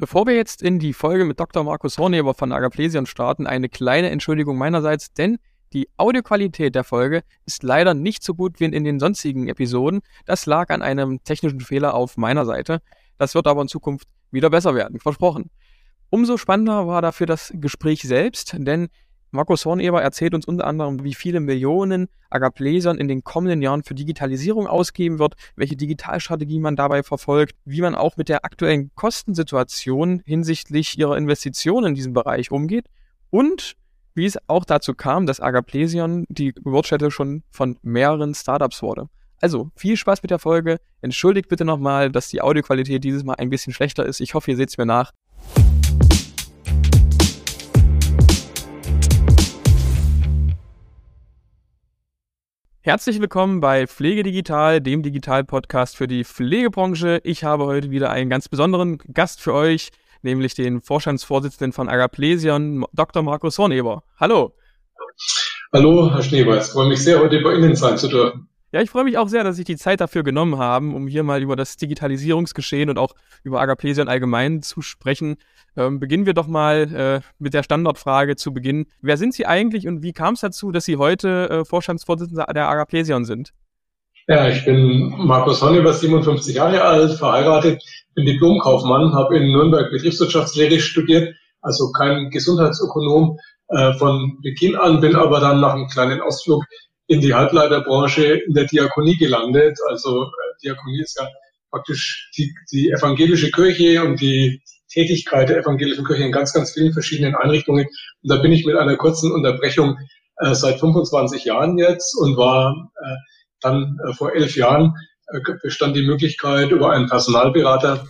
Bevor wir jetzt in die Folge mit Dr. Markus Horneber von Agaplesion starten, eine kleine Entschuldigung meinerseits, denn die Audioqualität der Folge ist leider nicht so gut wie in den sonstigen Episoden. Das lag an einem technischen Fehler auf meiner Seite. Das wird aber in Zukunft wieder besser werden, versprochen. Umso spannender war dafür das Gespräch selbst, denn Markus Horneber erzählt uns unter anderem, wie viele Millionen Agapleson in den kommenden Jahren für Digitalisierung ausgeben wird, welche Digitalstrategie man dabei verfolgt, wie man auch mit der aktuellen Kostensituation hinsichtlich ihrer Investitionen in diesem Bereich umgeht und wie es auch dazu kam, dass Agaplesion die Geburtsstätte schon von mehreren Startups wurde. Also, viel Spaß mit der Folge. Entschuldigt bitte nochmal, dass die Audioqualität dieses Mal ein bisschen schlechter ist. Ich hoffe, ihr seht es mir nach. Herzlich willkommen bei Pflege Digital, dem Digital-Podcast für die Pflegebranche. Ich habe heute wieder einen ganz besonderen Gast für euch, nämlich den Vorstandsvorsitzenden von Agaplesion, Dr. Markus Horneber. Hallo. Hallo, Herr Schneeber. Ich freue mich sehr, heute bei Ihnen sein zu dürfen. Ja, ich freue mich auch sehr, dass Sie die Zeit dafür genommen haben, um hier mal über das Digitalisierungsgeschehen und auch über Agaplesion allgemein zu sprechen. Ähm, beginnen wir doch mal äh, mit der Standardfrage zu Beginn. Wer sind Sie eigentlich und wie kam es dazu, dass Sie heute äh, Vorstandsvorsitzender der Agaplesion sind? Ja, ich bin Markus Honneber, 57 Jahre alt, verheiratet, bin Diplomkaufmann, habe in Nürnberg Betriebswirtschaftslehre studiert, also kein Gesundheitsökonom äh, von Beginn an, bin aber dann nach einem kleinen Ausflug in die Halbleiterbranche in der Diakonie gelandet. Also äh, Diakonie ist ja praktisch die, die evangelische Kirche und die Tätigkeit der evangelischen Kirche in ganz, ganz vielen verschiedenen Einrichtungen. Und da bin ich mit einer kurzen Unterbrechung äh, seit 25 Jahren jetzt und war äh, dann äh, vor elf Jahren äh, bestand die Möglichkeit, über einen Personalberater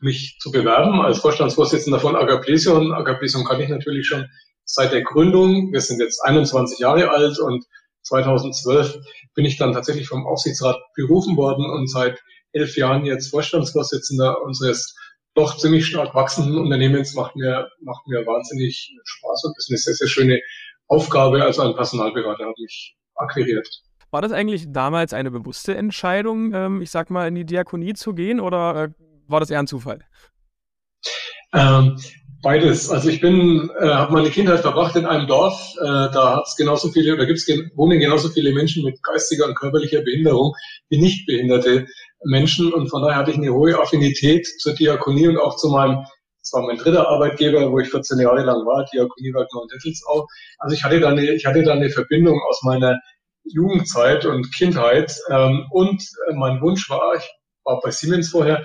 mich zu bewerben als Vorstandsvorsitzender von Agaplesion. Agaplesion kann ich natürlich schon seit der Gründung. Wir sind jetzt 21 Jahre alt und 2012 bin ich dann tatsächlich vom Aufsichtsrat berufen worden und seit elf Jahren jetzt Vorstandsvorsitzender unseres doch ziemlich stark wachsenden Unternehmens. Macht mir, macht mir wahnsinnig Spaß und ist eine sehr, sehr schöne Aufgabe. Also ein Personalberater hat mich akquiriert. War das eigentlich damals eine bewusste Entscheidung, ähm, ich sag mal, in die Diakonie zu gehen oder äh, war das eher ein Zufall? Ähm, Beides. Also ich bin, äh, habe meine Kindheit verbracht in einem Dorf. Äh, da hat es genauso viele, oder gibt es wohnen genauso viele Menschen mit geistiger und körperlicher Behinderung wie nicht behinderte Menschen. Und von daher hatte ich eine hohe Affinität zur Diakonie und auch zu meinem, das war mein dritter Arbeitgeber, wo ich 14 Jahre lang war, Diakonie Wagner und Dettelsau. Also ich hatte da eine, ich hatte da eine Verbindung aus meiner Jugendzeit und Kindheit. Ähm, und äh, mein Wunsch war, ich war bei Siemens vorher,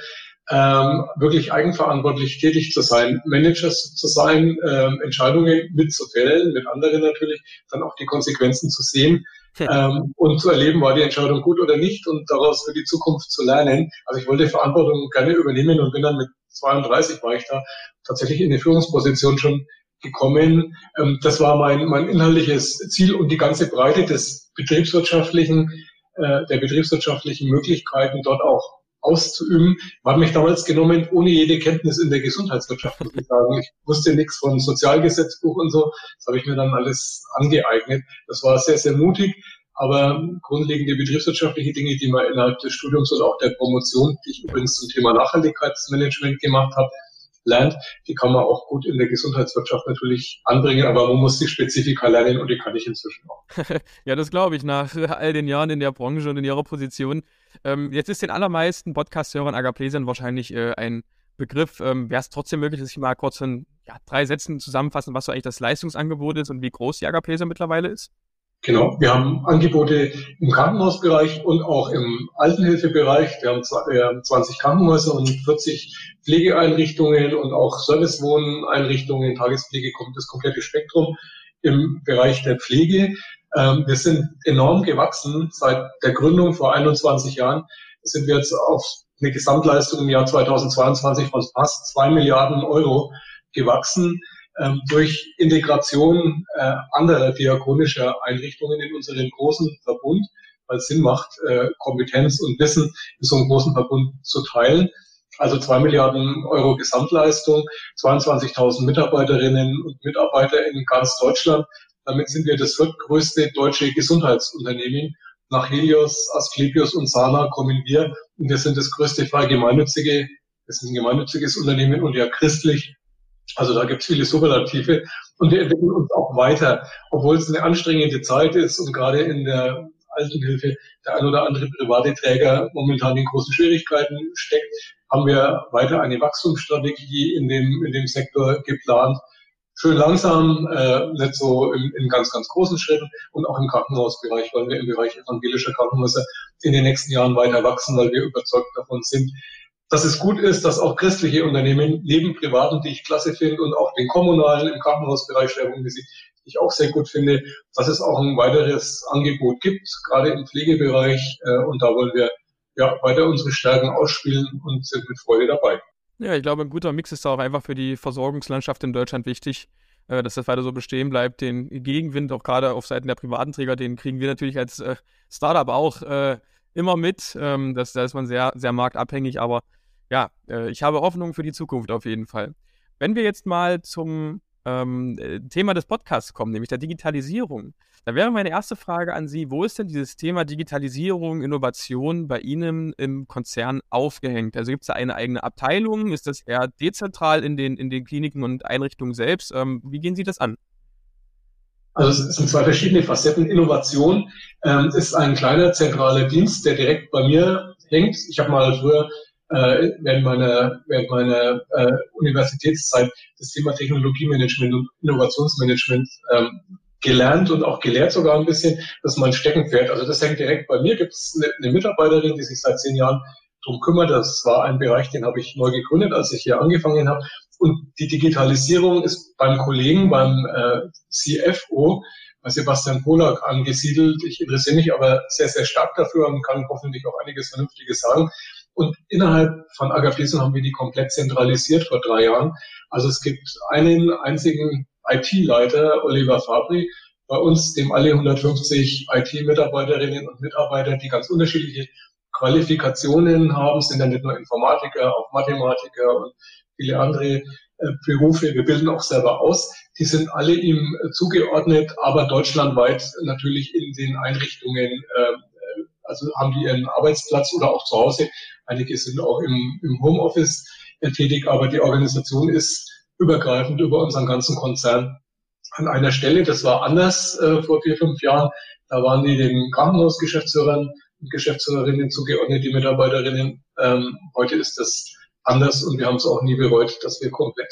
ähm, wirklich eigenverantwortlich tätig zu sein, Manager zu sein, ähm, Entscheidungen mitzufällen, mit anderen natürlich, dann auch die Konsequenzen zu sehen ähm, und zu erleben, war die Entscheidung gut oder nicht und daraus für die Zukunft zu lernen. Also ich wollte Verantwortung gerne übernehmen und bin dann mit 32 war ich da tatsächlich in die Führungsposition schon gekommen. Ähm, das war mein, mein inhaltliches Ziel und die ganze Breite des betriebswirtschaftlichen, äh, der betriebswirtschaftlichen Möglichkeiten dort auch auszuüben, war mich damals genommen ohne jede Kenntnis in der Gesundheitswirtschaft, muss ich sagen. Ich wusste nichts von Sozialgesetzbuch und so. Das habe ich mir dann alles angeeignet. Das war sehr, sehr mutig. Aber grundlegende betriebswirtschaftliche Dinge, die man innerhalb des Studiums oder auch der Promotion, die ich übrigens zum Thema Nachhaltigkeitsmanagement gemacht habe, lernt, die kann man auch gut in der Gesundheitswirtschaft natürlich anbringen, aber man muss die Spezifika lernen und die kann ich inzwischen auch. ja, das glaube ich, nach all den Jahren in der Branche und in ihrer Position. Ähm, jetzt ist den allermeisten Podcast-Hörern Agaplesian wahrscheinlich äh, ein Begriff. Ähm, Wäre es trotzdem möglich, dass ich mal kurz in ja, drei Sätzen zusammenfassen, was so eigentlich das Leistungsangebot ist und wie groß die Agaplesian mittlerweile ist? Genau, wir haben Angebote im Krankenhausbereich und auch im Altenhilfebereich. Wir haben 20 Krankenhäuser und 40 Pflegeeinrichtungen und auch Servicewohneinrichtungen, Tagespflege kommt das komplette Spektrum im Bereich der Pflege. Ähm, wir sind enorm gewachsen. Seit der Gründung vor 21 Jahren sind wir jetzt auf eine Gesamtleistung im Jahr 2022 von fast zwei Milliarden Euro gewachsen durch Integration äh, anderer diakonischer Einrichtungen in unseren großen Verbund, weil es Sinn macht, äh, Kompetenz und Wissen in so einem großen Verbund zu teilen. Also zwei Milliarden Euro Gesamtleistung, 22.000 Mitarbeiterinnen und Mitarbeiter in ganz Deutschland. Damit sind wir das viertgrößte deutsche Gesundheitsunternehmen. Nach Helios, Asklepios und Sana kommen wir und wir sind das größte frei gemeinnützige ist ein gemeinnütziges Unternehmen und ja christlich. Also da gibt es viele Superlative und wir entwickeln uns auch weiter, obwohl es eine anstrengende Zeit ist und gerade in der Altenhilfe der ein oder andere private Träger momentan in großen Schwierigkeiten steckt, haben wir weiter eine Wachstumsstrategie in dem, in dem Sektor geplant. Schön langsam, äh, nicht so in, in ganz, ganz großen Schritten und auch im Krankenhausbereich, weil wir im Bereich evangelischer Krankenhäuser in den nächsten Jahren weiter wachsen, weil wir überzeugt davon sind, dass es gut ist, dass auch christliche Unternehmen neben privaten, die ich klasse finde, und auch den kommunalen im Krankenhausbereich schwerpunktmäßig, die ich auch sehr gut finde, dass es auch ein weiteres Angebot gibt, gerade im Pflegebereich. Äh, und da wollen wir ja weiter unsere Stärken ausspielen und sind mit Freude dabei. Ja, ich glaube, ein guter Mix ist da auch einfach für die Versorgungslandschaft in Deutschland wichtig, äh, dass das weiter so bestehen bleibt. Den Gegenwind, auch gerade auf Seiten der privaten Träger, den kriegen wir natürlich als äh, Startup auch immer mit. Ähm, das, da ist man sehr, sehr marktabhängig, aber ja, äh, ich habe Hoffnung für die Zukunft auf jeden Fall. Wenn wir jetzt mal zum ähm, äh, Thema des Podcasts kommen, nämlich der Digitalisierung, da wäre meine erste Frage an Sie, wo ist denn dieses Thema Digitalisierung, Innovation bei Ihnen im Konzern aufgehängt? Also gibt es da eine eigene Abteilung? Ist das eher dezentral in den, in den Kliniken und Einrichtungen selbst? Ähm, wie gehen Sie das an? Also es sind zwei verschiedene Facetten. Innovation ähm, ist ein kleiner zentraler Dienst, der direkt bei mir hängt. Ich habe mal früher äh, während meiner, während meiner äh, Universitätszeit das Thema Technologiemanagement und Innovationsmanagement ähm, gelernt und auch gelehrt sogar ein bisschen. Das ist mein Steckenpferd. Also das hängt direkt bei mir. Gibt es eine, eine Mitarbeiterin, die sich seit zehn Jahren drum kümmert. Das war ein Bereich, den habe ich neu gegründet, als ich hier angefangen habe. Und die Digitalisierung ist beim Kollegen, beim äh, CFO, bei Sebastian Polak angesiedelt. Ich interessiere mich aber sehr, sehr stark dafür und kann hoffentlich auch einiges Vernünftiges sagen. Und innerhalb von Agapeson haben wir die komplett zentralisiert vor drei Jahren. Also es gibt einen einzigen IT-Leiter, Oliver Fabri, bei uns, dem alle 150 IT-Mitarbeiterinnen und Mitarbeiter, die ganz unterschiedliche Qualifikationen haben, sind ja nicht nur Informatiker, auch Mathematiker und viele andere äh, Berufe. Wir bilden auch selber aus. Die sind alle ihm zugeordnet, aber deutschlandweit natürlich in den Einrichtungen, äh, also haben die ihren Arbeitsplatz oder auch zu Hause Einige sind auch im, im Homeoffice tätig, aber die Organisation ist übergreifend über unseren ganzen Konzern an einer Stelle. Das war anders äh, vor vier, fünf Jahren. Da waren die den Krankenhausgeschäftsführern und Geschäftsführerinnen zugeordnet, die Mitarbeiterinnen. Ähm, heute ist das anders und wir haben es auch nie bereut, dass wir komplett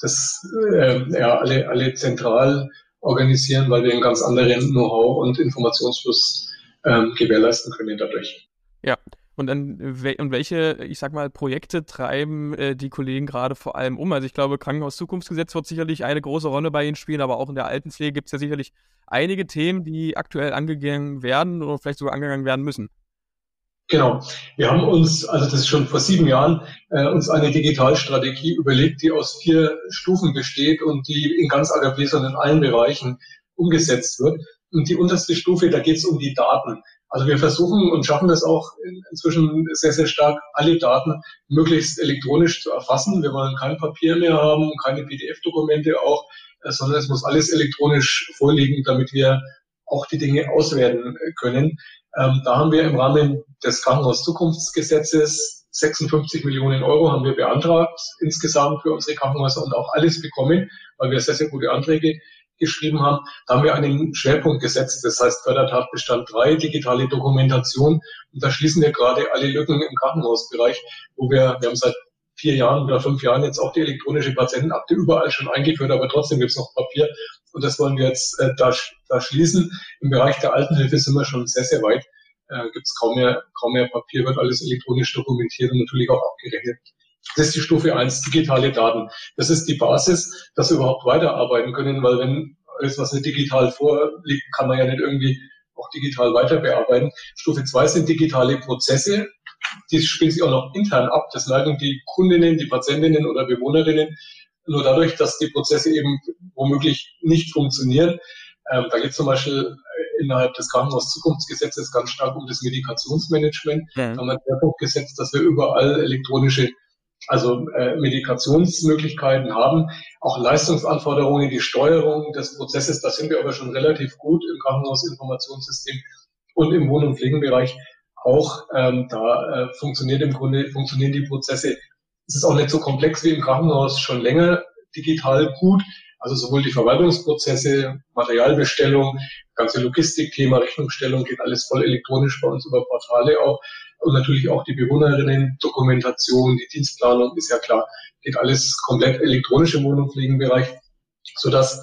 das äh, ja, alle, alle zentral organisieren, weil wir einen ganz anderen Know-how und Informationsfluss ähm, gewährleisten können dadurch. Ja, und, an, und welche, ich sag mal, Projekte treiben äh, die Kollegen gerade vor allem um? Also ich glaube, Krankenhaus-Zukunftsgesetz wird sicherlich eine große Rolle bei Ihnen spielen, aber auch in der Altenpflege gibt es ja sicherlich einige Themen, die aktuell angegangen werden oder vielleicht sogar angegangen werden müssen. Genau. Wir haben uns, also das ist schon vor sieben Jahren, äh, uns eine Digitalstrategie überlegt, die aus vier Stufen besteht und die in ganz AGBs und in allen Bereichen umgesetzt wird. Und die unterste Stufe, da geht es um die Daten. Also wir versuchen und schaffen das auch inzwischen sehr, sehr stark, alle Daten möglichst elektronisch zu erfassen. Wir wollen kein Papier mehr haben, keine PDF-Dokumente auch, äh, sondern es muss alles elektronisch vorliegen, damit wir auch die Dinge auswerten können. Ähm, da haben wir im Rahmen des Krankenhauszukunftsgesetzes 56 Millionen Euro haben wir beantragt insgesamt für unsere Krankenhäuser und auch alles bekommen, weil wir sehr, sehr gute Anträge geschrieben haben, da haben wir einen Schwerpunkt gesetzt. Das heißt Fördertatbestand 3, digitale Dokumentation. Und da schließen wir gerade alle Lücken im Krankenhausbereich, wo wir, wir haben seit vier Jahren oder fünf Jahren jetzt auch die elektronische Patientenakte überall schon eingeführt, aber trotzdem gibt es noch Papier. Und das wollen wir jetzt äh, da, da schließen. Im Bereich der Altenhilfe sind wir schon sehr, sehr weit. Äh, gibt es kaum mehr, kaum mehr Papier, wird alles elektronisch dokumentiert und natürlich auch abgerechnet. Das ist die Stufe eins digitale Daten. Das ist die Basis, dass wir überhaupt weiterarbeiten können, weil wenn alles, was nicht digital vorliegt, kann man ja nicht irgendwie auch digital weiter bearbeiten. Stufe zwei sind digitale Prozesse. Die spielen sich auch noch intern ab. Das merken die Kundinnen, die Patientinnen oder Bewohnerinnen nur dadurch, dass die Prozesse eben womöglich nicht funktionieren. Ähm, da geht es zum Beispiel innerhalb des Krankenhauszukunftsgesetzes ganz stark um das Medikationsmanagement. Ja. Da haben wir Schwerpunkt gesetzt, dass wir überall elektronische also äh, Medikationsmöglichkeiten haben, auch Leistungsanforderungen, die Steuerung des Prozesses, da sind wir aber schon relativ gut im Krankenhausinformationssystem und im Wohn- und Pflegenbereich auch. Ähm, da äh, funktioniert im Grunde funktionieren die Prozesse Es ist auch nicht so komplex wie im Krankenhaus, schon länger digital gut. Also sowohl die Verwaltungsprozesse, Materialbestellung, ganze Logistikthema, Rechnungsstellung geht alles voll elektronisch bei uns über Portale auch. Und natürlich auch die Bewohnerinnen, Dokumentation, die Dienstplanung ist ja klar, geht alles komplett elektronisch im Wohnungspflegenbereich, sodass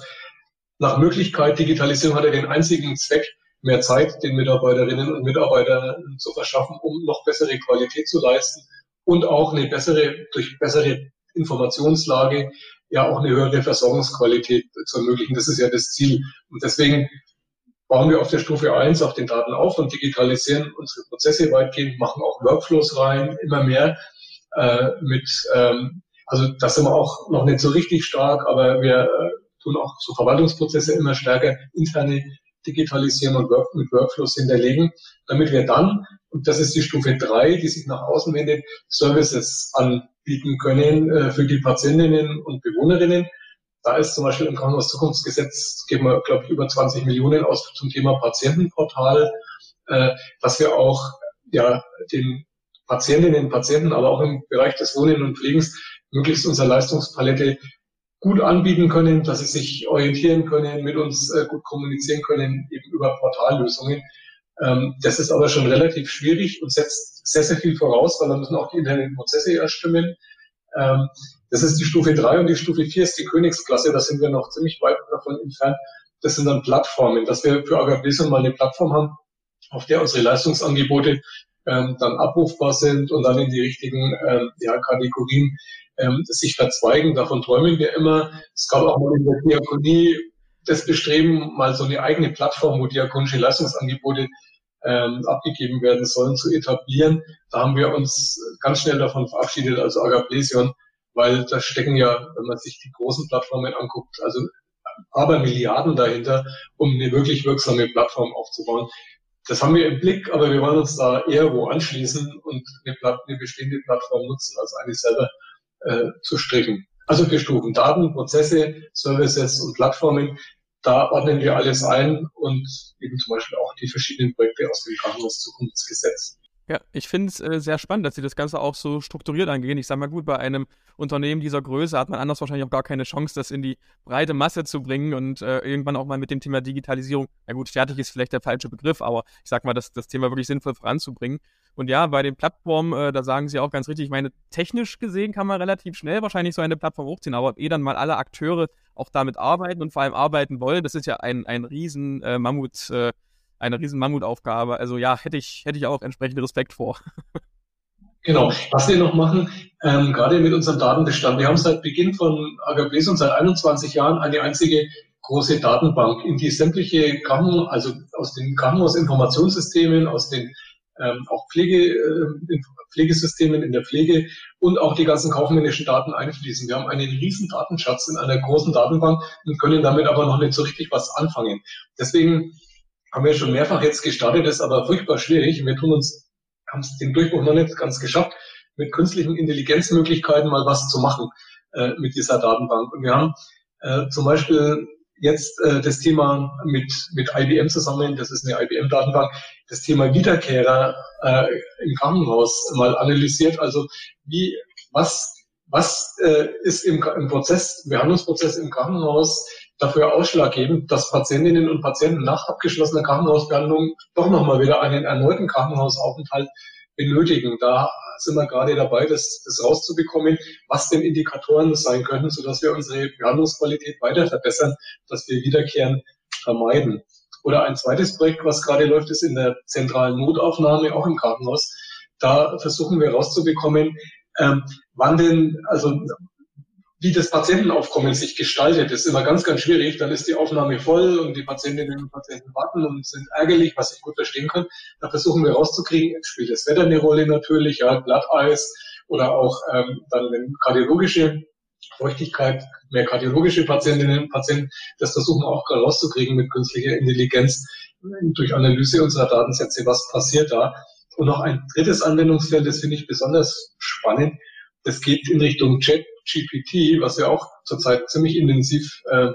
nach Möglichkeit Digitalisierung hat ja den einzigen Zweck, mehr Zeit den Mitarbeiterinnen und Mitarbeitern zu verschaffen, um noch bessere Qualität zu leisten und auch eine bessere, durch bessere Informationslage ja auch eine höhere Versorgungsqualität zu ermöglichen. Das ist ja das Ziel. Und deswegen bauen wir auf der Stufe 1 auf den Daten auf und digitalisieren unsere Prozesse weitgehend, machen auch Workflows rein, immer mehr äh, mit, ähm, also das sind wir auch noch nicht so richtig stark, aber wir äh, tun auch so Verwaltungsprozesse immer stärker interne digitalisieren und Work mit Workflows hinterlegen, damit wir dann, und das ist die Stufe 3, die sich nach außen wendet, Services anbieten können äh, für die Patientinnen und Bewohnerinnen. Da ist zum Beispiel im Krankenhaus-Zukunftsgesetz, geben wir, glaube ich, über 20 Millionen aus zum Thema Patientenportal, äh, dass wir auch ja, den Patientinnen und Patienten, aber auch im Bereich des Wohnen und Pflegens möglichst unsere Leistungspalette gut anbieten können, dass sie sich orientieren können, mit uns äh, gut kommunizieren können, eben über Portallösungen. Ähm, das ist aber schon relativ schwierig und setzt sehr, sehr viel voraus, weil da müssen auch die internen Prozesse erstimmen. Ähm, das ist die Stufe 3 und die Stufe 4 ist die Königsklasse, da sind wir noch ziemlich weit davon entfernt. Das sind dann Plattformen, dass wir für Agabesum mal eine Plattform haben, auf der unsere Leistungsangebote ähm, dann abrufbar sind und dann in die richtigen ähm, ja, Kategorien ähm, sich verzweigen. Davon träumen wir immer. Es gab auch mal in der Diakonie das Bestreben, mal so eine eigene Plattform, wo diakonische Leistungsangebote ähm, abgegeben werden sollen, zu etablieren. Da haben wir uns ganz schnell davon verabschiedet, also Agaplesion, weil da stecken ja, wenn man sich die großen Plattformen anguckt, also aber Milliarden dahinter, um eine wirklich wirksame Plattform aufzubauen. Das haben wir im Blick, aber wir wollen uns da eher wo anschließen und eine, eine bestehende Plattform nutzen, als eine selber äh, zu stricken. Also vier Stufen. Daten, Prozesse, Services und Plattformen. Da ordnen wir alles ein und eben zum Beispiel auch die verschiedenen Projekte aus dem Krankenhauszukunftsgesetz. Ja, ich finde es äh, sehr spannend, dass Sie das Ganze auch so strukturiert angehen. Ich sage mal gut, bei einem Unternehmen dieser Größe hat man anders wahrscheinlich auch gar keine Chance, das in die breite Masse zu bringen und äh, irgendwann auch mal mit dem Thema Digitalisierung, na gut, fertig ist vielleicht der falsche Begriff, aber ich sag mal, das, das Thema wirklich sinnvoll voranzubringen. Und ja, bei den Plattformen, äh, da sagen Sie auch ganz richtig, ich meine, technisch gesehen kann man relativ schnell wahrscheinlich so eine Plattform hochziehen, aber eh dann mal alle Akteure auch damit arbeiten und vor allem arbeiten wollen, das ist ja ein, ein riesen äh, Mammut, äh, eine riesen Mammutaufgabe. Also ja, hätte ich, hätte ich auch entsprechend Respekt vor. Genau. Was wir noch machen, ähm, gerade mit unserem Datenbestand, wir haben seit Beginn von AGBs und seit 21 Jahren eine einzige große Datenbank, in die sämtliche Kranken, also aus den Krankenhausinformationssystemen, aus den ähm, auch Pflege, äh, Pflegesystemen in der Pflege und auch die ganzen kaufmännischen Daten einfließen. Wir haben einen riesen Datenschatz in einer großen Datenbank und können damit aber noch nicht so richtig was anfangen. Deswegen haben wir schon mehrfach jetzt gestartet, ist aber furchtbar schwierig. Wir tun uns, haben es den Durchbruch noch nicht ganz geschafft, mit künstlichen Intelligenzmöglichkeiten mal was zu machen äh, mit dieser Datenbank. Und wir haben äh, zum Beispiel jetzt äh, das Thema mit, mit IBM zusammen, das ist eine IBM-Datenbank, das Thema Wiederkehrer äh, im Krankenhaus mal analysiert. Also wie, was, was äh, ist im, im Prozess, Behandlungsprozess im Krankenhaus dafür ausschlaggebend, dass Patientinnen und Patienten nach abgeschlossener Krankenhausbehandlung doch nochmal wieder einen erneuten Krankenhausaufenthalt benötigen. Da sind wir gerade dabei, das, das rauszubekommen, was denn Indikatoren sein können, sodass wir unsere Behandlungsqualität weiter verbessern, dass wir Wiederkehren vermeiden. Oder ein zweites Projekt, was gerade läuft, ist in der zentralen Notaufnahme, auch im Krankenhaus. Da versuchen wir rauszubekommen, ähm, wann denn, also wie das Patientenaufkommen sich gestaltet, ist immer ganz, ganz schwierig. Dann ist die Aufnahme voll und die Patientinnen und Patienten warten und sind ärgerlich, was ich gut verstehen kann. Da versuchen wir rauszukriegen, spielt das Wetter eine Rolle natürlich, ja, Glatteis oder auch ähm, dann wenn kardiologische Feuchtigkeit, mehr kardiologische Patientinnen und Patienten. Das versuchen wir auch gerade rauszukriegen mit künstlicher Intelligenz durch Analyse unserer Datensätze, was passiert da. Und noch ein drittes Anwendungsfeld, das finde ich besonders spannend. Das geht in Richtung Chat GPT, was wir auch zurzeit ziemlich intensiv äh,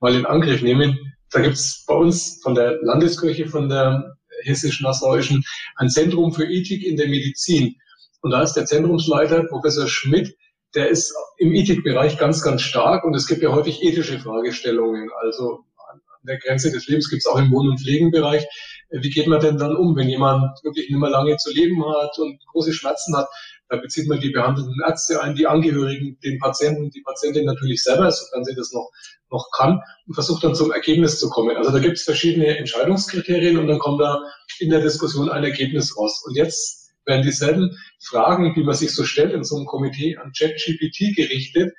mal in Angriff nehmen. Da gibt's bei uns von der Landeskirche, von der hessisch-nassauischen, ein Zentrum für Ethik in der Medizin. Und da ist der Zentrumsleiter, Professor Schmidt, der ist im Ethikbereich ganz, ganz stark und es gibt ja häufig ethische Fragestellungen. Also an der Grenze des Lebens gibt es auch im Wohn- und Pflegenbereich. Wie geht man denn dann um, wenn jemand wirklich nicht mehr lange zu leben hat und große Schmerzen hat? Da bezieht man die behandelnden Ärzte ein, die Angehörigen, den Patienten, die Patientin natürlich selber, sofern sie das noch, noch kann, und versucht dann zum Ergebnis zu kommen. Also da gibt es verschiedene Entscheidungskriterien und dann kommt da in der Diskussion ein Ergebnis raus. Und jetzt werden dieselben Fragen, die man sich so stellt in so einem Komitee an ChatGPT gerichtet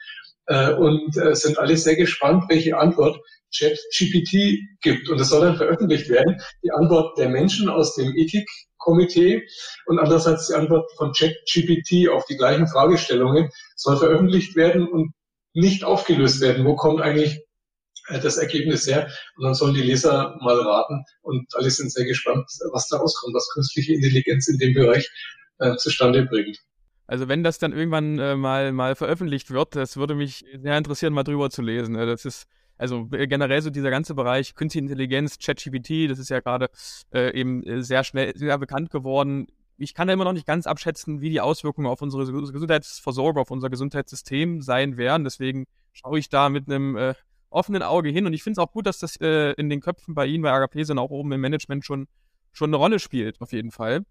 äh, und äh, sind alle sehr gespannt, welche Antwort ChatGPT gibt. Und das soll dann veröffentlicht werden. Die Antwort der Menschen aus dem Ethikkomitee und andererseits die Antwort von ChatGPT auf die gleichen Fragestellungen soll veröffentlicht werden und nicht aufgelöst werden. Wo kommt eigentlich äh, das Ergebnis her? Und dann sollen die Leser mal raten und alle sind sehr gespannt, was da rauskommt, was künstliche Intelligenz in dem Bereich äh, zustande bringt. Also wenn das dann irgendwann äh, mal, mal veröffentlicht wird, das würde mich sehr interessieren, mal drüber zu lesen. Das ist also äh, generell so dieser ganze Bereich Künstliche Intelligenz, ChatGPT, das ist ja gerade äh, eben äh, sehr schnell, sehr bekannt geworden. Ich kann da immer noch nicht ganz abschätzen, wie die Auswirkungen auf unsere Gesundheitsversorgung, auf unser Gesundheitssystem sein werden. Deswegen schaue ich da mit einem äh, offenen Auge hin. Und ich finde es auch gut, dass das äh, in den Köpfen bei Ihnen, bei Agape und auch oben im Management schon, schon eine Rolle spielt, auf jeden Fall.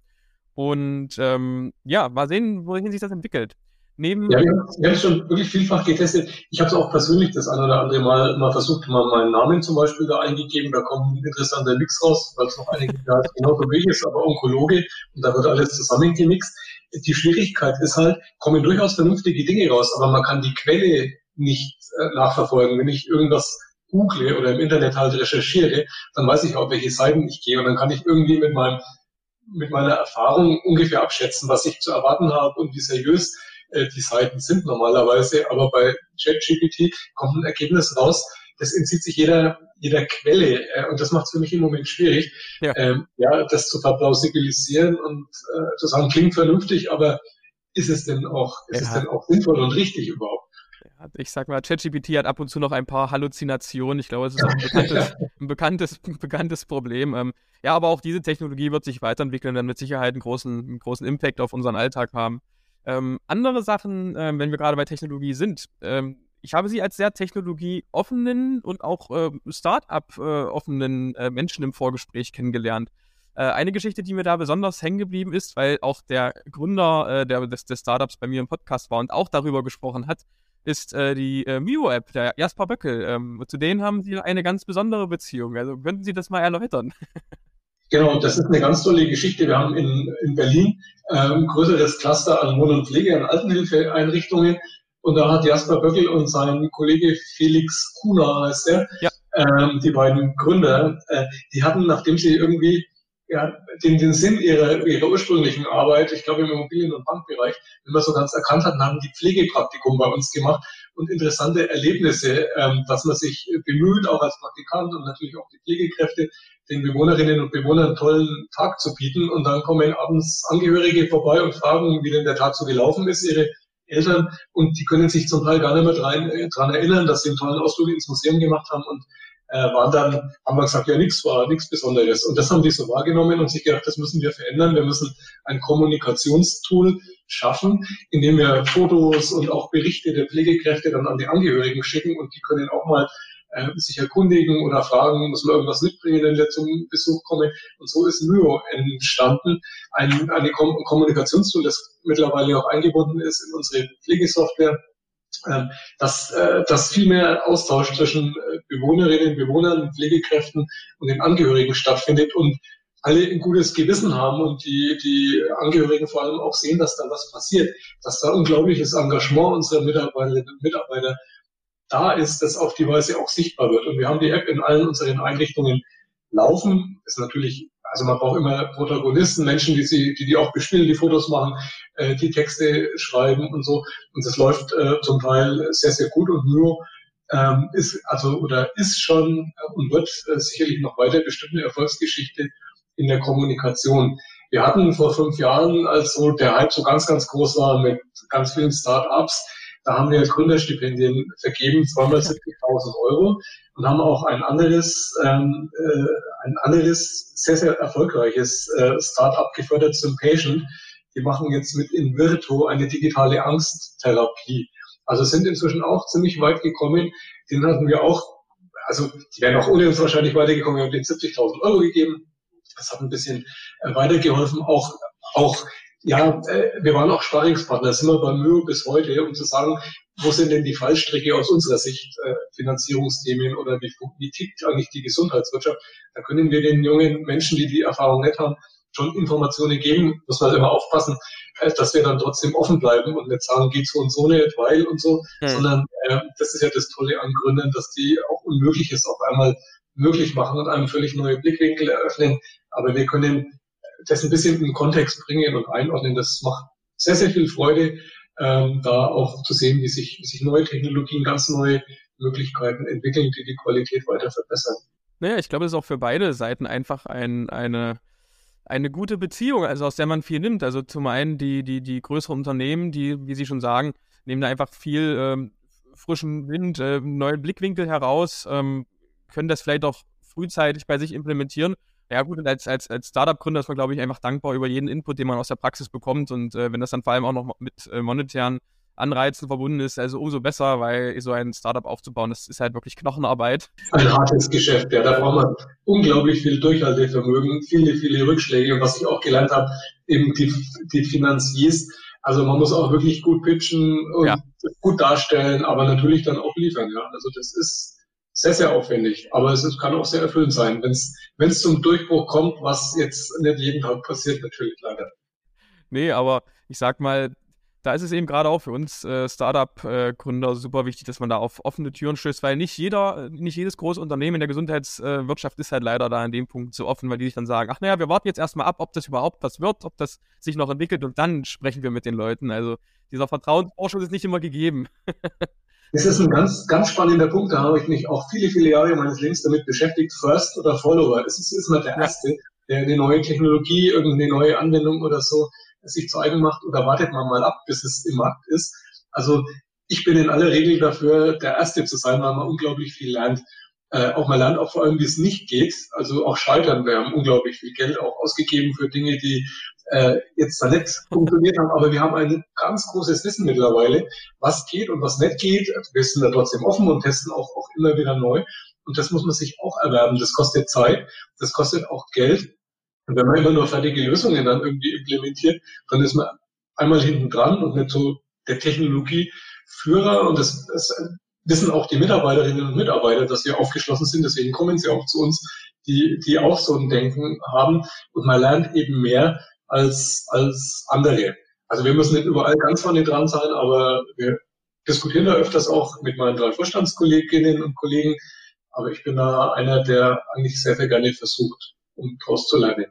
Und ähm, ja, mal sehen, wohin sich das entwickelt. Neben ja, wir haben es schon wirklich vielfach getestet. Ich habe es auch persönlich das ein oder andere Mal mal versucht, mal meinen Namen zum Beispiel da eingegeben. Da kommt ein interessanter Mix raus, weil es noch einige Jahre genau wie ich ist, aber Onkologe und da wird alles zusammengemixt. Die Schwierigkeit ist halt, kommen durchaus vernünftige Dinge raus, aber man kann die Quelle nicht äh, nachverfolgen. Wenn ich irgendwas google oder im Internet halt recherchiere, dann weiß ich auch, welche Seiten ich gehe und dann kann ich irgendwie mit meinem mit meiner Erfahrung ungefähr abschätzen, was ich zu erwarten habe und wie seriös äh, die Seiten sind normalerweise, aber bei ChatGPT kommt ein Ergebnis raus, das entzieht sich jeder, jeder Quelle äh, und das macht es für mich im Moment schwierig, ja. Ähm, ja, das zu verplausibilisieren und äh, zu sagen, klingt vernünftig, aber ist es denn auch, ist ja. es denn auch sinnvoll und richtig überhaupt? ich sag mal, ChatGPT hat ab und zu noch ein paar Halluzinationen. Ich glaube, es ist auch ein bekanntes, ein bekanntes, bekanntes Problem. Ähm, ja, aber auch diese Technologie wird sich weiterentwickeln und dann mit Sicherheit einen großen, einen großen Impact auf unseren Alltag haben. Ähm, andere Sachen, ähm, wenn wir gerade bei Technologie sind, ähm, ich habe sie als sehr technologieoffenen und auch äh, Start-up-offenen äh, Menschen im Vorgespräch kennengelernt. Äh, eine Geschichte, die mir da besonders hängen geblieben ist, weil auch der Gründer äh, der, des, des Startups bei mir im Podcast war und auch darüber gesprochen hat, ist äh, die äh, Mio-App, der Jasper Böckel. Ähm, zu denen haben Sie eine ganz besondere Beziehung. Also könnten Sie das mal erläutern? Genau, das ist eine ganz tolle Geschichte. Wir haben in, in Berlin äh, ein größeres Cluster an Wohn- und Pflege, an Altenhilfeeinrichtungen. Und da hat Jasper Böckel und sein Kollege Felix Kuna, heißt er, ja. ähm, die beiden Gründer, äh, die hatten, nachdem sie irgendwie ja, den, den Sinn ihrer, ihrer ursprünglichen Arbeit, ich glaube im Immobilien- und Bankbereich, wenn man so ganz erkannt hat, haben die Pflegepraktikum bei uns gemacht und interessante Erlebnisse, ähm, dass man sich bemüht, auch als Praktikant und natürlich auch die Pflegekräfte, den Bewohnerinnen und Bewohnern einen tollen Tag zu bieten. Und dann kommen abends Angehörige vorbei und fragen, wie denn der Tag so gelaufen ist, ihre Eltern. Und die können sich zum Teil gar nicht mehr dran, äh, erinnern, dass sie einen tollen Ausflug ins Museum gemacht haben und äh, waren dann, haben wir gesagt, ja, nichts war, nichts Besonderes. Und das haben die so wahrgenommen und sich gedacht, das müssen wir verändern. Wir müssen ein Kommunikationstool schaffen, indem wir Fotos und auch Berichte der Pflegekräfte dann an die Angehörigen schicken und die können auch mal äh, sich erkundigen oder fragen, muss man irgendwas mitbringen, wenn wir zum Besuch kommen. Und so ist Myo entstanden, ein, eine Kom Kommunikationstool, das mittlerweile auch eingebunden ist in unsere Pflegesoftware, äh, dass, äh, dass viel mehr Austausch zwischen äh, Bewohnerinnen, Bewohnern, Pflegekräften und den Angehörigen stattfindet und alle ein gutes Gewissen haben und die, die Angehörigen vor allem auch sehen, dass da was passiert, dass da unglaubliches Engagement unserer Mitarbeiterinnen und Mitarbeiter da ist, das auf die Weise auch sichtbar wird. Und wir haben die App in allen unseren Einrichtungen laufen. Ist natürlich, also man braucht immer Protagonisten, Menschen, die sie, die die auch bespielen, die Fotos machen, äh, die Texte schreiben und so. Und das läuft äh, zum Teil sehr, sehr gut und nur ähm, ist also oder ist schon und wird äh, sicherlich noch weiter bestimmt eine Erfolgsgeschichte in der Kommunikation. Wir hatten vor fünf Jahren, als so der Hype so ganz, ganz groß war mit ganz vielen Start-ups, da haben wir Gründerstipendien vergeben, zweimal 70.000 Euro und haben auch ein anderes, ähm, äh, ein anderes sehr, sehr erfolgreiches äh, Startup gefördert zum Patient. die machen jetzt mit Invirto eine digitale Angsttherapie. Also sind inzwischen auch ziemlich weit gekommen. Den hatten wir auch, also die wären auch ohne uns wahrscheinlich weitergekommen. Wir haben denen 70.000 Euro gegeben. Das hat ein bisschen äh, weitergeholfen. Auch, auch ja, äh, wir waren auch Sparingspartner, sind wir beim Mühe bis heute, um zu sagen, wo sind denn die Fallstricke aus unserer Sicht, äh, Finanzierungsthemen oder wie, wie tickt eigentlich die Gesundheitswirtschaft? Da können wir den jungen Menschen, die die Erfahrung nicht haben, schon Informationen geben, muss man immer aufpassen, äh, dass wir dann trotzdem offen bleiben und nicht sagen, geht so und so nicht, weil und so, mhm. sondern äh, das ist ja das Tolle an Gründern, dass die auch Unmögliches auf einmal möglich machen und einem völlig neue Blickwinkel eröffnen. Aber wir können das ein bisschen in den Kontext bringen und einordnen. Das macht sehr, sehr viel Freude, ähm, da auch zu sehen, wie sich, wie sich neue Technologien, ganz neue Möglichkeiten entwickeln, die die Qualität weiter verbessern. Naja, ich glaube, es ist auch für beide Seiten einfach ein, eine, eine gute Beziehung, also aus der man viel nimmt. Also zum einen die, die, die größeren Unternehmen, die, wie Sie schon sagen, nehmen da einfach viel ähm, frischen Wind, äh, neuen Blickwinkel heraus, ähm, können das vielleicht auch frühzeitig bei sich implementieren ja gut, und als, als, als Startup-Gründer ist man, glaube ich, einfach dankbar über jeden Input, den man aus der Praxis bekommt. Und äh, wenn das dann vor allem auch noch mit äh, monetären Anreizen verbunden ist, also umso besser, weil so ein Startup aufzubauen, das ist halt wirklich Knochenarbeit. Ein hartes Geschäft, ja. Da braucht man unglaublich viel Durchhaltevermögen, viele, viele Rückschläge. Und was ich auch gelernt habe, eben die, die Finanziers. Also man muss auch wirklich gut pitchen und ja. gut darstellen, aber natürlich dann auch liefern, ja. Also das ist sehr, sehr aufwendig. Aber es kann auch sehr erfüllend sein, wenn es zum Durchbruch kommt, was jetzt nicht jeden Tag passiert, natürlich leider. Nee, aber ich sag mal, da ist es eben gerade auch für uns äh, Startup-Gründer super wichtig, dass man da auf offene Türen stößt, weil nicht jeder, nicht jedes große Unternehmen in der Gesundheitswirtschaft ist halt leider da an dem Punkt so offen, weil die sich dann sagen, ach naja, wir warten jetzt erstmal ab, ob das überhaupt was wird, ob das sich noch entwickelt und dann sprechen wir mit den Leuten. Also dieser Vertrauensvorschuss ist nicht immer gegeben. Das ist ein ganz, ganz spannender Punkt. Da habe ich mich auch viele, viele Jahre meines Lebens damit beschäftigt. First oder Follower. Es ist, ist mal der Erste, der eine neue Technologie, irgendeine neue Anwendung oder so sich zu eigen macht oder wartet man mal ab, bis es im Markt ist. Also ich bin in aller Regel dafür, der Erste zu sein, weil man unglaublich viel lernt. Äh, auch mal lernt auch vor allem, wie es nicht geht. Also auch scheitern. Wir haben unglaublich viel Geld auch ausgegeben für Dinge, die äh, jetzt da nicht funktioniert haben, aber wir haben ein ganz großes Wissen mittlerweile, was geht und was nicht geht. Wir sind da trotzdem offen und testen auch, auch immer wieder neu. Und das muss man sich auch erwerben. Das kostet Zeit, das kostet auch Geld. Und wenn man immer nur fertige Lösungen dann irgendwie implementiert, dann ist man einmal hinten dran und nicht so der Technologieführer. Und das, das wissen auch die Mitarbeiterinnen und Mitarbeiter, dass wir aufgeschlossen sind. Deswegen kommen sie auch zu uns, die, die auch so ein Denken haben. Und man lernt eben mehr, als, als andere. Also wir müssen nicht überall ganz vorne dran sein, aber wir diskutieren da öfters auch mit meinen drei Vorstandskolleginnen und Kollegen. Aber ich bin da einer, der eigentlich sehr, sehr gerne versucht, um daraus zu lernen.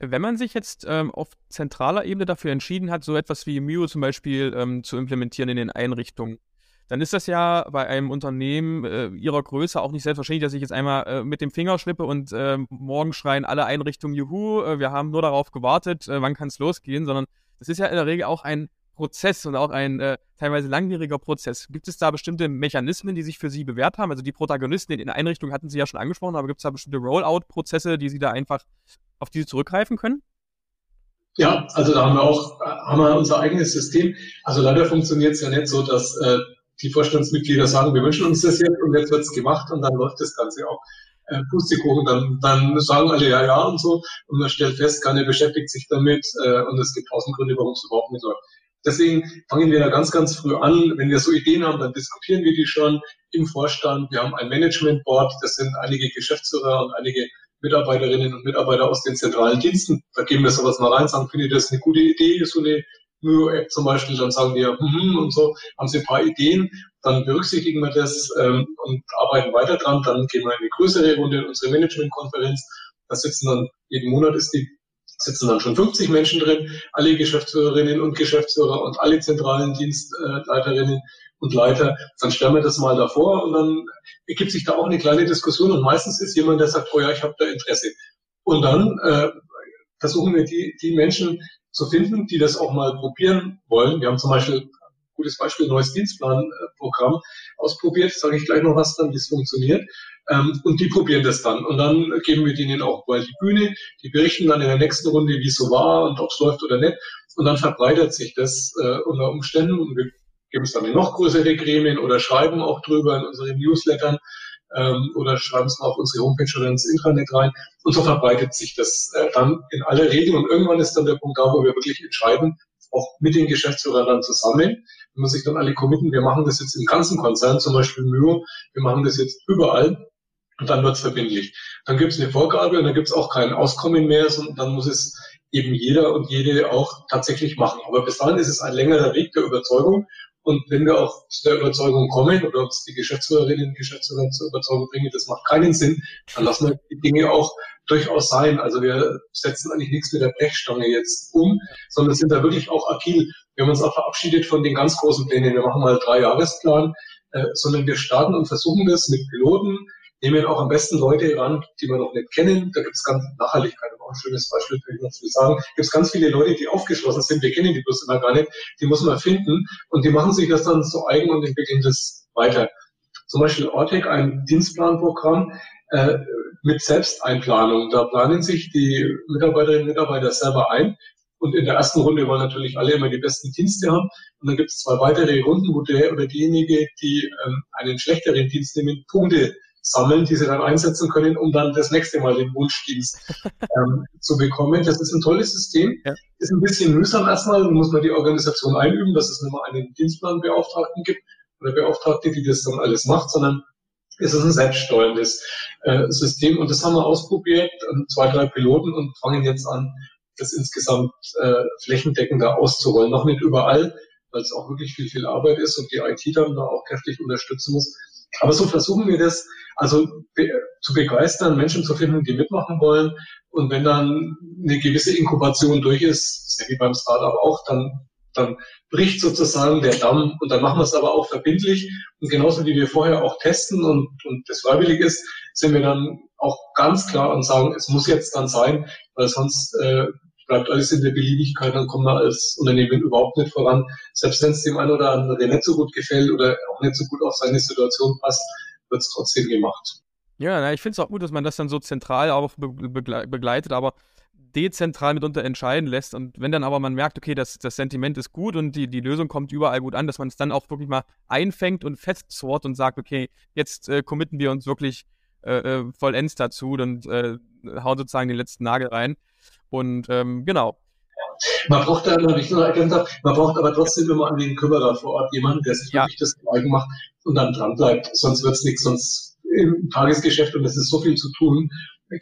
Wenn man sich jetzt ähm, auf zentraler Ebene dafür entschieden hat, so etwas wie Mio zum Beispiel ähm, zu implementieren in den Einrichtungen, dann ist das ja bei einem Unternehmen äh, ihrer Größe auch nicht selbstverständlich, dass ich jetzt einmal äh, mit dem Finger schnippe und äh, morgen schreien alle Einrichtungen, juhu, äh, wir haben nur darauf gewartet, äh, wann kann es losgehen, sondern das ist ja in der Regel auch ein Prozess und auch ein äh, teilweise langwieriger Prozess. Gibt es da bestimmte Mechanismen, die sich für Sie bewährt haben? Also die Protagonisten in den Einrichtungen hatten Sie ja schon angesprochen, aber gibt es da bestimmte Rollout-Prozesse, die Sie da einfach auf diese zurückgreifen können? Ja, also da haben wir auch haben wir unser eigenes System. Also leider funktioniert es ja nicht so, dass äh, die Vorstandsmitglieder sagen, wir wünschen uns das jetzt und jetzt wird's gemacht und dann läuft das Ganze auch. Äh, Pustekuchen, dann, dann sagen alle ja, ja und so und man stellt fest, keiner beschäftigt sich damit äh, und es gibt tausend Gründe, warum es überhaupt nicht läuft. Deswegen fangen wir da ganz, ganz früh an. Wenn wir so Ideen haben, dann diskutieren wir die schon im Vorstand. Wir haben ein Management Board, das sind einige Geschäftsführer und einige Mitarbeiterinnen und Mitarbeiter aus den zentralen Diensten. Da geben wir sowas mal rein, sagen, finde ich das eine gute Idee, so eine Myo-App zum Beispiel, dann sagen wir, hm, und so, haben Sie ein paar Ideen, dann berücksichtigen wir das ähm, und arbeiten weiter dran, dann gehen wir in eine größere Runde in unsere Managementkonferenz, da sitzen dann, jeden Monat ist die, sitzen dann schon 50 Menschen drin, alle Geschäftsführerinnen und Geschäftsführer und alle zentralen Dienstleiterinnen und Leiter, dann stellen wir das mal davor und dann ergibt sich da auch eine kleine Diskussion. Und meistens ist jemand, der sagt, oh ja, ich habe da Interesse. Und dann äh, versuchen wir die, die Menschen zu finden, die das auch mal probieren wollen. Wir haben zum Beispiel ein gutes Beispiel, neues Dienstplanprogramm ausprobiert, sage ich gleich noch was dann, wie es funktioniert. Ähm, und die probieren das dann. Und dann geben wir denen auch mal die Bühne. Die berichten dann in der nächsten Runde, wie es so war und ob es läuft oder nicht. Und dann verbreitert sich das äh, unter Umständen und wir geben es dann in noch größere Gremien oder schreiben auch drüber in unseren Newslettern ähm, oder schreiben es mal auf unsere Homepage oder ins Intranet rein. Und so verbreitet sich das äh, dann in alle Regeln. Und irgendwann ist dann der Punkt da, wo wir wirklich entscheiden, auch mit den Geschäftsführern dann zusammen, wenn man sich dann alle committen, wir machen das jetzt im ganzen Konzern, zum Beispiel Mühe, wir machen das jetzt überall und dann wird es verbindlich. Dann gibt es eine Vorgabe und dann gibt es auch kein Auskommen mehr, sondern dann muss es eben jeder und jede auch tatsächlich machen. Aber bis dahin ist es ein längerer Weg der Überzeugung und wenn wir auch zu der Überzeugung kommen oder uns die Geschäftsführerinnen und Geschäftsführer zur Überzeugung bringen, das macht keinen Sinn, dann lassen wir die Dinge auch durchaus sein. Also wir setzen eigentlich nichts mit der Brechstange jetzt um, sondern sind da wirklich auch agil. Wir haben uns auch verabschiedet von den ganz großen Plänen. Wir machen mal drei Jahresplan, äh, sondern wir starten und versuchen das mit Piloten, nehmen auch am besten Leute ran, die wir noch nicht kennen. Da gibt es ganz Nachhaltigkeit, auch ein schönes Beispiel, kann ich noch zu sagen. Gibt es ganz viele Leute, die aufgeschlossen sind, wir kennen die bloß immer gar nicht, die muss man finden und die machen sich das dann so eigen und entwickeln das weiter. Zum Beispiel Ortec, ein Dienstplanprogramm äh, mit Selbsteinplanung. Da planen sich die Mitarbeiterinnen und Mitarbeiter selber ein. Und in der ersten Runde wollen natürlich alle immer die besten Dienste haben. Und dann gibt es zwei weitere Runden, wo der oder diejenige, die ähm, einen schlechteren Dienst nehmen, Punkte sammeln, die sie dann einsetzen können, um dann das nächste Mal den Wunschdienst ähm, zu bekommen. Das ist ein tolles System. Ja. Ist ein bisschen mühsam erstmal, dann muss man die Organisation einüben, dass es nicht mal einen Dienstplanbeauftragten gibt oder Beauftragte, die das dann alles macht, sondern es ist ein selbststeuerndes äh, System. Und das haben wir ausprobiert, zwei, drei Piloten und fangen jetzt an, das insgesamt äh, flächendeckender auszurollen. Noch nicht überall, weil es auch wirklich viel, viel Arbeit ist und die IT dann da auch kräftig unterstützen muss. Aber so versuchen wir das, also be zu begeistern, Menschen zu finden, die mitmachen wollen. Und wenn dann eine gewisse Inkubation durch ist, sehr wie beim Startup auch, dann, dann bricht sozusagen der Damm und dann machen wir es aber auch verbindlich. Und genauso wie wir vorher auch testen und, und das freiwillig ist, sind wir dann auch ganz klar und sagen, es muss jetzt dann sein, weil sonst äh, bleibt alles in der Beliebigkeit, dann kommen wir als Unternehmen überhaupt nicht voran. Selbst wenn es dem einen oder anderen nicht so gut gefällt oder auch nicht so gut auf seine Situation passt, wird es trotzdem gemacht. Ja, na, ich finde es auch gut, dass man das dann so zentral auch begleitet, aber dezentral mitunter entscheiden lässt. Und wenn dann aber man merkt, okay, das, das Sentiment ist gut und die, die Lösung kommt überall gut an, dass man es dann auch wirklich mal einfängt und festzort und sagt, okay, jetzt äh, committen wir uns wirklich äh, äh vollends dazu und äh, hauen sozusagen den letzten Nagel rein. Und ähm, genau. Man braucht da, noch nicht nur ergänzt man braucht aber trotzdem immer an den Kümmerer vor Ort jemanden, der sich ja. wirklich das eigen macht und dann dran bleibt. Sonst wird es nichts, sonst im Tagesgeschäft und es ist so viel zu tun,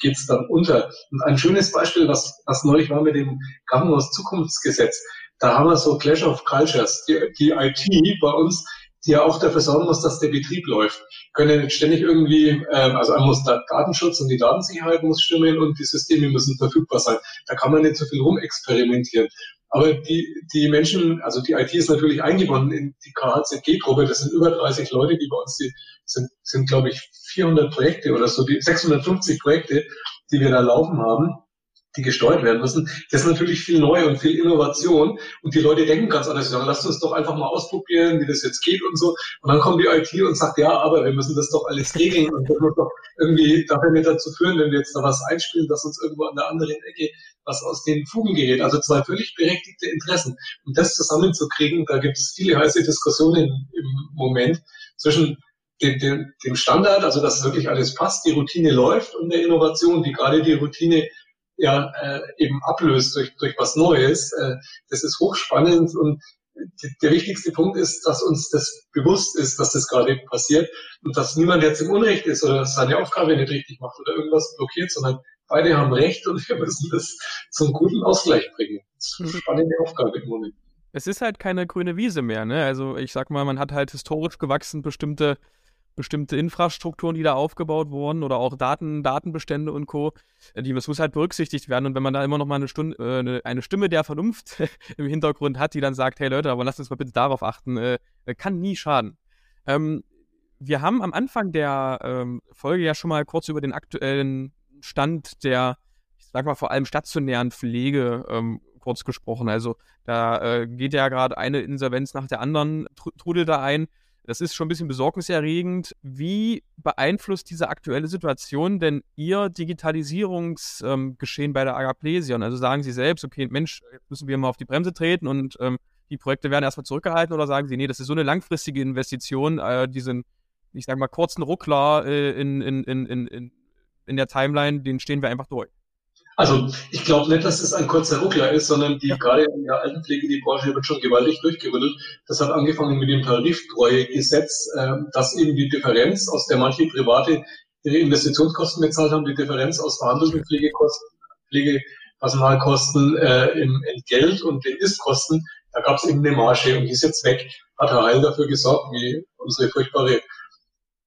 geht es dann unter. Und ein schönes Beispiel, was, was neulich war mit dem Krankenhaus Zukunftsgesetz, da haben wir so Clash of Cultures. Die, die IT bei uns die ja auch dafür sorgen muss, dass der Betrieb läuft. Können ständig irgendwie, ähm, also muss der Datenschutz und die Datensicherheit muss stimmen und die Systeme müssen verfügbar sein. Da kann man nicht so viel rumexperimentieren. Aber die, die Menschen, also die IT ist natürlich eingebunden in die KHZG-Gruppe. Das sind über 30 Leute, die bei uns, die sind, sind glaube ich 400 Projekte oder so, die 650 Projekte, die wir da laufen haben die gesteuert werden müssen. Das ist natürlich viel neu und viel Innovation. Und die Leute denken ganz anders. Sagen, lasst uns doch einfach mal ausprobieren, wie das jetzt geht und so. Und dann kommt die IT und sagt, ja, aber wir müssen das doch alles regeln. Und das muss doch irgendwie dafür nicht dazu führen, wenn wir jetzt da was einspielen, dass uns irgendwo an der anderen Ecke was aus den Fugen gerät. Also zwei völlig berechtigte Interessen. Und das zusammenzukriegen, da gibt es viele heiße Diskussionen im Moment zwischen dem, dem Standard, also dass wirklich alles passt, die Routine läuft und der Innovation, die gerade die Routine ja äh, eben ablöst durch, durch was Neues. Äh, das ist hochspannend und der wichtigste Punkt ist, dass uns das bewusst ist, dass das gerade passiert und dass niemand jetzt im Unrecht ist oder seine Aufgabe nicht richtig macht oder irgendwas blockiert, sondern beide haben Recht und wir müssen das zum guten Ausgleich bringen. Das ist eine mhm. spannende Aufgabe im Moment. Es ist halt keine grüne Wiese mehr, ne? Also ich sag mal, man hat halt historisch gewachsen bestimmte bestimmte Infrastrukturen, die da aufgebaut wurden oder auch Daten, Datenbestände und Co. Äh, die, das muss halt berücksichtigt werden. Und wenn man da immer noch mal eine, Stunde, äh, eine, Stimme der Vernunft im Hintergrund hat, die dann sagt, hey Leute, aber lasst uns mal bitte darauf achten, äh, kann nie schaden. Ähm, wir haben am Anfang der ähm, Folge ja schon mal kurz über den aktuellen Stand der, ich sag mal vor allem stationären Pflege ähm, kurz gesprochen. Also da geht ja gerade eine Insolvenz nach der anderen, trudelt da ein. Das ist schon ein bisschen besorgniserregend. Wie beeinflusst diese aktuelle Situation denn Ihr Digitalisierungsgeschehen ähm, bei der Agaplesion? Also sagen Sie selbst, okay, Mensch, müssen wir mal auf die Bremse treten und ähm, die Projekte werden erstmal zurückgehalten oder sagen Sie, nee, das ist so eine langfristige Investition, äh, diesen, ich sage mal, kurzen Ruckler äh, in, in, in, in, in der Timeline, den stehen wir einfach durch? Also ich glaube nicht, dass es ein kurzer Ruckler ist, sondern die ja. gerade in der Altenpflege, die Branche wird schon gewaltig durchgerüttelt. Das hat angefangen mit dem Tariftreuegesetz, äh, dass eben die Differenz, aus der manche Private ihre Investitionskosten bezahlt haben, die Differenz aus verhandelten Pflegekosten, Pflegepersonalkosten äh, im Entgelt und den Istkosten, da gab es eben eine Marge und die ist jetzt weg. Hat Herr Heil dafür gesorgt, wie unsere furchtbare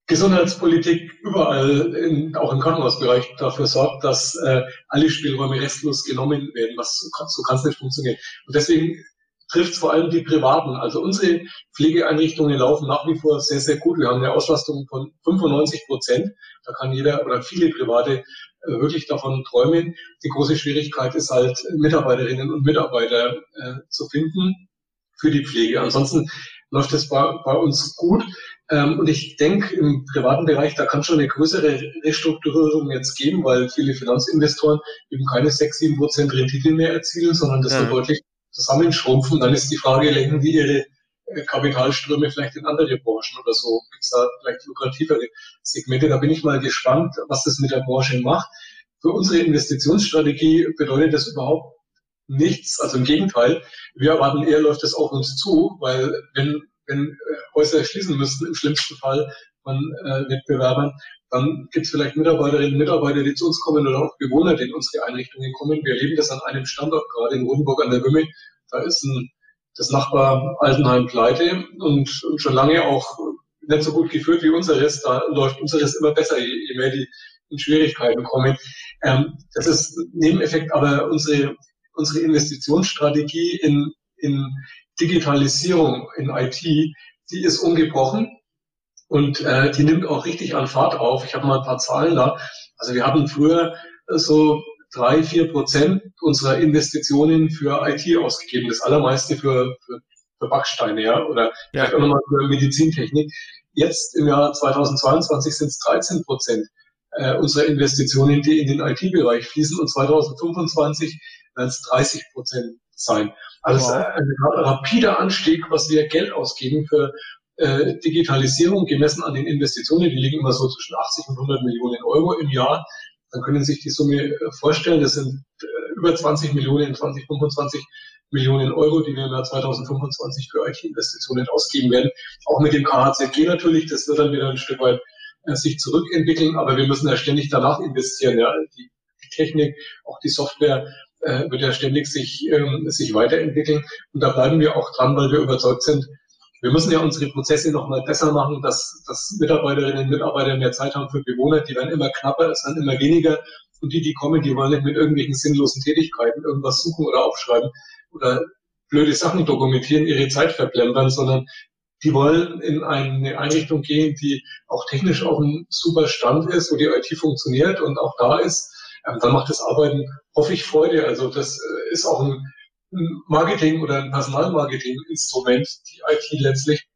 Gesundheitspolitik überall, in, auch im Krankenhausbereich, dafür sorgt, dass äh, alle Spielräume restlos genommen werden. Was so kann es nicht funktionieren. Und deswegen trifft es vor allem die Privaten. Also unsere Pflegeeinrichtungen laufen nach wie vor sehr, sehr gut. Wir haben eine Auslastung von 95 Prozent. Da kann jeder oder viele Private äh, wirklich davon träumen. Die große Schwierigkeit ist halt, Mitarbeiterinnen und Mitarbeiter äh, zu finden für die Pflege. Ansonsten läuft es bei, bei uns gut. Ähm, und ich denke, im privaten Bereich, da kann schon eine größere Restrukturierung jetzt geben, weil viele Finanzinvestoren eben keine 6, 7 Prozent Rendite mehr erzielen, sondern das ja. wird deutlich zusammenschrumpfen. Dann ist die Frage, lenken die ihre äh, Kapitalströme vielleicht in andere Branchen oder so? Gibt es da vielleicht lukrativere Segmente? Da bin ich mal gespannt, was das mit der Branche macht. Für unsere Investitionsstrategie bedeutet das überhaupt nichts. Also im Gegenteil, wir erwarten eher, läuft das auf uns zu, weil wenn wenn äh, Häuser schließen müssten, im schlimmsten Fall von äh, Wettbewerbern, dann gibt es vielleicht Mitarbeiterinnen und Mitarbeiter, die zu uns kommen oder auch Bewohner, die in unsere Einrichtungen kommen. Wir erleben das an einem Standort, gerade in Rodenburg an der Wümme. Da ist ein, das Nachbar Altenheim pleite und, und schon lange auch nicht so gut geführt wie unseres. Da läuft unseres immer besser, je, je mehr die in Schwierigkeiten kommen. Ähm, das ist Nebeneffekt, aber unsere, unsere Investitionsstrategie in, in Digitalisierung in IT, die ist ungebrochen und äh, die nimmt auch richtig an Fahrt auf. Ich habe mal ein paar Zahlen da. Also wir hatten früher so drei, vier Prozent unserer Investitionen für IT ausgegeben. Das allermeiste für, für, für Backsteine, ja, oder ja. vielleicht auch nochmal für Medizintechnik. Jetzt im Jahr 2022 sind es 13 Prozent äh, unserer Investitionen, die in den IT-Bereich fließen und 2025 es 30 Prozent sein. Also wow. ein rapider Anstieg, was wir Geld ausgeben für äh, Digitalisierung gemessen an den Investitionen. Die liegen immer so zwischen 80 und 100 Millionen Euro im Jahr. Dann können Sie sich die Summe äh, vorstellen. Das sind äh, über 20 Millionen, 20, 25 Millionen Euro, die wir im Jahr 2025 für IT-Investitionen ausgeben werden. Auch mit dem KHZG natürlich. Das wird dann wieder ein Stück weit äh, sich zurückentwickeln. Aber wir müssen ja ständig danach investieren. Ja. Die, die Technik, auch die Software äh, wird ja ständig sich, ähm, sich weiterentwickeln. Und da bleiben wir auch dran, weil wir überzeugt sind, wir müssen ja unsere Prozesse nochmal besser machen, dass, dass Mitarbeiterinnen und Mitarbeiter mehr Zeit haben für Bewohner. Die werden immer knapper, es werden immer weniger. Und die, die kommen, die wollen nicht mit irgendwelchen sinnlosen Tätigkeiten irgendwas suchen oder aufschreiben oder blöde Sachen dokumentieren, ihre Zeit verplempern, sondern die wollen in eine Einrichtung gehen, die auch technisch auf einem super Stand ist, wo die IT funktioniert und auch da ist dann macht das Arbeiten, hoffe ich, Freude. Also das äh, ist auch ein, Marketing- oder ein Personalmarketing-Instrument, die IT letztlich,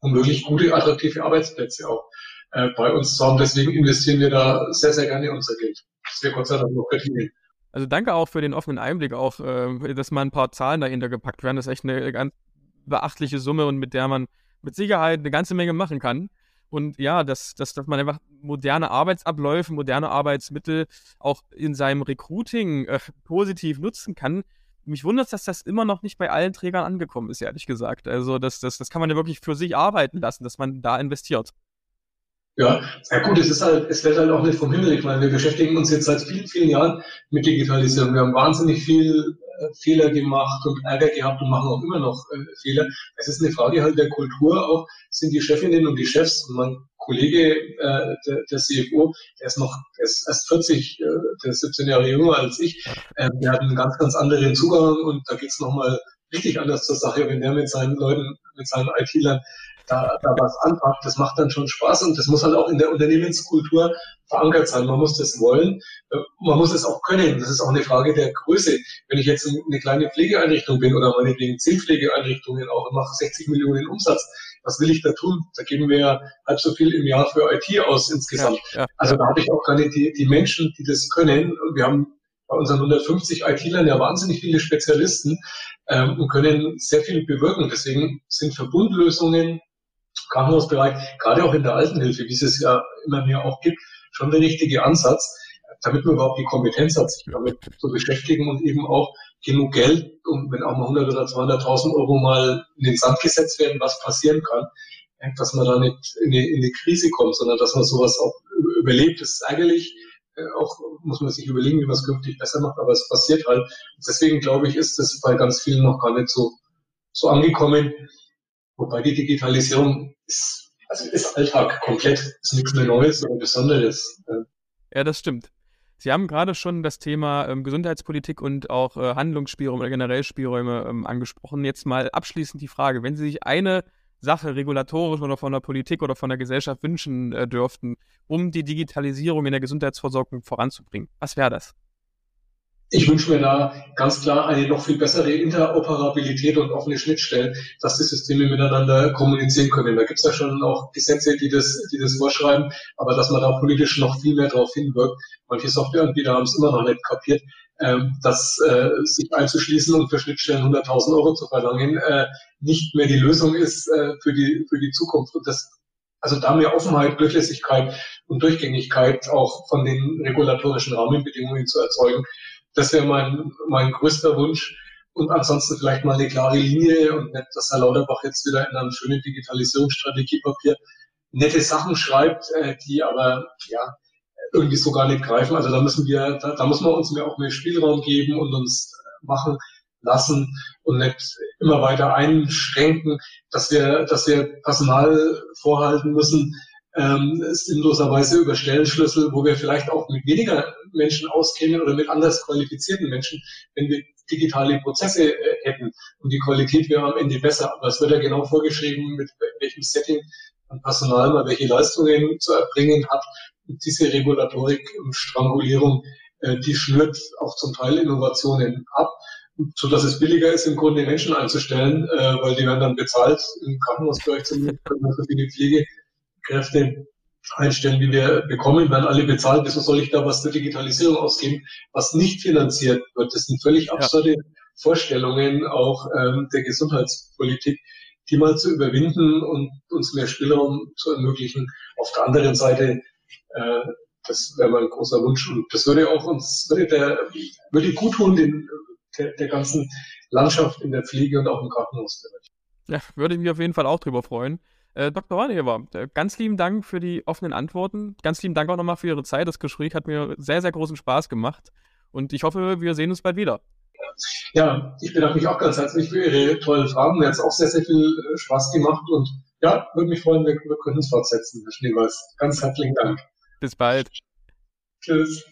um wirklich gute, attraktive Arbeitsplätze auch äh, bei uns zu haben. Deswegen investieren wir da sehr, sehr gerne unser Geld. Das wir Gott sei Dank noch verdienen. Also danke auch für den offenen Einblick, auch, äh, dass mal ein paar Zahlen dahinter gepackt werden. Das ist echt eine ganz beachtliche Summe und mit der man mit Sicherheit eine ganze Menge machen kann. Und ja, dass, dass, dass man einfach moderne Arbeitsabläufe, moderne Arbeitsmittel auch in seinem Recruiting äh, positiv nutzen kann. Mich wundert, dass das immer noch nicht bei allen Trägern angekommen ist, ehrlich gesagt. Also das, das, das kann man ja wirklich für sich arbeiten lassen, dass man da investiert. Ja, ja gut, es ist halt, es wird halt auch nicht vom Himmel. Ich meine, wir beschäftigen uns jetzt seit vielen, vielen Jahren mit Digitalisierung. Wir haben wahnsinnig viel äh, Fehler gemacht und Ärger gehabt und machen auch immer noch äh, Fehler. Es ist eine Frage halt der Kultur auch. Sind die Chefinnen und die Chefs und mein Kollege, äh, der, der CFO, der ist noch, der ist erst 40, äh, der ist 17 Jahre jünger als ich, äh, der hat einen ganz, ganz anderen Zugang und da geht's nochmal richtig anders zur Sache, wenn der mit seinen Leuten, mit seinen IT-Lern da, da was anpackt. Das macht dann schon Spaß und das muss halt auch in der Unternehmenskultur verankert sein. Man muss das wollen, äh, man muss es auch können. Das ist auch eine Frage der Größe. Wenn ich jetzt eine kleine Pflegeeinrichtung bin oder meinetwegen zehn Pflegeeinrichtungen auch und mache 60 Millionen Umsatz, was will ich da tun? Da geben wir ja halb so viel im Jahr für IT aus insgesamt. Ja, ja, also da habe ich auch gar nicht die, die Menschen, die das können. Wir haben bei unseren 150 IT-Lern ja wahnsinnig viele Spezialisten ähm, und können sehr viel bewirken. Deswegen sind Verbundlösungen Krankenhausbereich, gerade auch in der Altenhilfe, wie es es ja immer mehr auch gibt, schon der richtige Ansatz, damit man überhaupt die Kompetenz hat, sich damit zu beschäftigen und eben auch genug Geld, um wenn auch mal 100 oder 200.000 Euro mal in den Sand gesetzt werden, was passieren kann, dass man da nicht in eine, in eine Krise kommt, sondern dass man sowas auch überlebt. Das ist ärgerlich, äh, auch muss man sich überlegen, wie man es künftig besser macht, aber es passiert halt. Deswegen glaube ich, ist das bei ganz vielen noch gar nicht so, so angekommen. Wobei die Digitalisierung ist, also ist Alltag komplett, ist nichts mehr Neues oder Besonderes. Ja, das stimmt. Sie haben gerade schon das Thema ähm, Gesundheitspolitik und auch äh, Handlungsspielräume oder generell Spielräume ähm, angesprochen. Jetzt mal abschließend die Frage, wenn Sie sich eine Sache regulatorisch oder von der Politik oder von der Gesellschaft wünschen äh, dürften, um die Digitalisierung in der Gesundheitsversorgung voranzubringen, was wäre das? Ich wünsche mir da ganz klar eine noch viel bessere Interoperabilität und offene Schnittstellen, dass die Systeme miteinander kommunizieren können. Da gibt es ja schon auch Gesetze, die das, die das vorschreiben, aber dass man da politisch noch viel mehr darauf hinwirkt. Manche Softwareanbieter haben es immer noch nicht kapiert, ähm, dass äh, sich einzuschließen und für Schnittstellen 100.000 Euro zu verlangen äh, nicht mehr die Lösung ist äh, für die für die Zukunft. Und das also da mehr Offenheit, Durchlässigkeit und Durchgängigkeit auch von den regulatorischen Rahmenbedingungen zu erzeugen, das wäre mein, mein größter Wunsch. Und ansonsten vielleicht mal eine klare Linie und nicht, dass Herr Lauterbach jetzt wieder in einem schönen Digitalisierungsstrategiepapier nette Sachen schreibt, äh, die aber ja irgendwie so gar nicht greifen. Also da müssen wir, da, da muss man uns mehr auch mehr Spielraum geben und uns machen lassen und nicht immer weiter einschränken, dass wir, dass wir Personal vorhalten müssen, ähm, sinnloserweise über Stellenschlüssel, wo wir vielleicht auch mit weniger Menschen auskennen oder mit anders qualifizierten Menschen, wenn wir digitale Prozesse äh, hätten und die Qualität wäre am Ende besser. Aber es wird ja genau vorgeschrieben, mit welchem Setting an Personal man welche Leistungen zu erbringen hat. Und diese Regulatorik und Strangulierung, äh, die schnürt auch zum Teil Innovationen ab so dass es billiger ist, im Grunde Menschen einzustellen, äh, weil die werden dann bezahlt im Krankenhausbereich zum Beispiel für die Pflege Kräfte einstellen, die wir bekommen, werden alle bezahlt. Wieso soll ich da was zur Digitalisierung ausgeben, was nicht finanziert wird? Das sind völlig absurde ja. Vorstellungen auch ähm, der Gesundheitspolitik, die mal zu überwinden und uns mehr Spielraum zu ermöglichen. Auf der anderen Seite, äh, das wäre mein großer Wunsch und das würde auch uns, würde der, würde gut tun, den, der, der ganzen Landschaft in der Pflege und auch im Krankenhausbereich. Ja, würde mich auf jeden Fall auch drüber freuen. Äh, Dr. Warnheber, äh, ganz lieben Dank für die offenen Antworten. Ganz lieben Dank auch nochmal für Ihre Zeit. Das Gespräch hat mir sehr, sehr großen Spaß gemacht. Und ich hoffe, wir sehen uns bald wieder. Ja, ich bedanke mich auch ganz herzlich für Ihre tollen Fragen. Mir hat es auch sehr, sehr viel äh, Spaß gemacht. Und ja, würde mich freuen, wir, wir können es fortsetzen, Herr Schneeweiß. Ganz herzlichen Dank. Bis bald. Tschüss.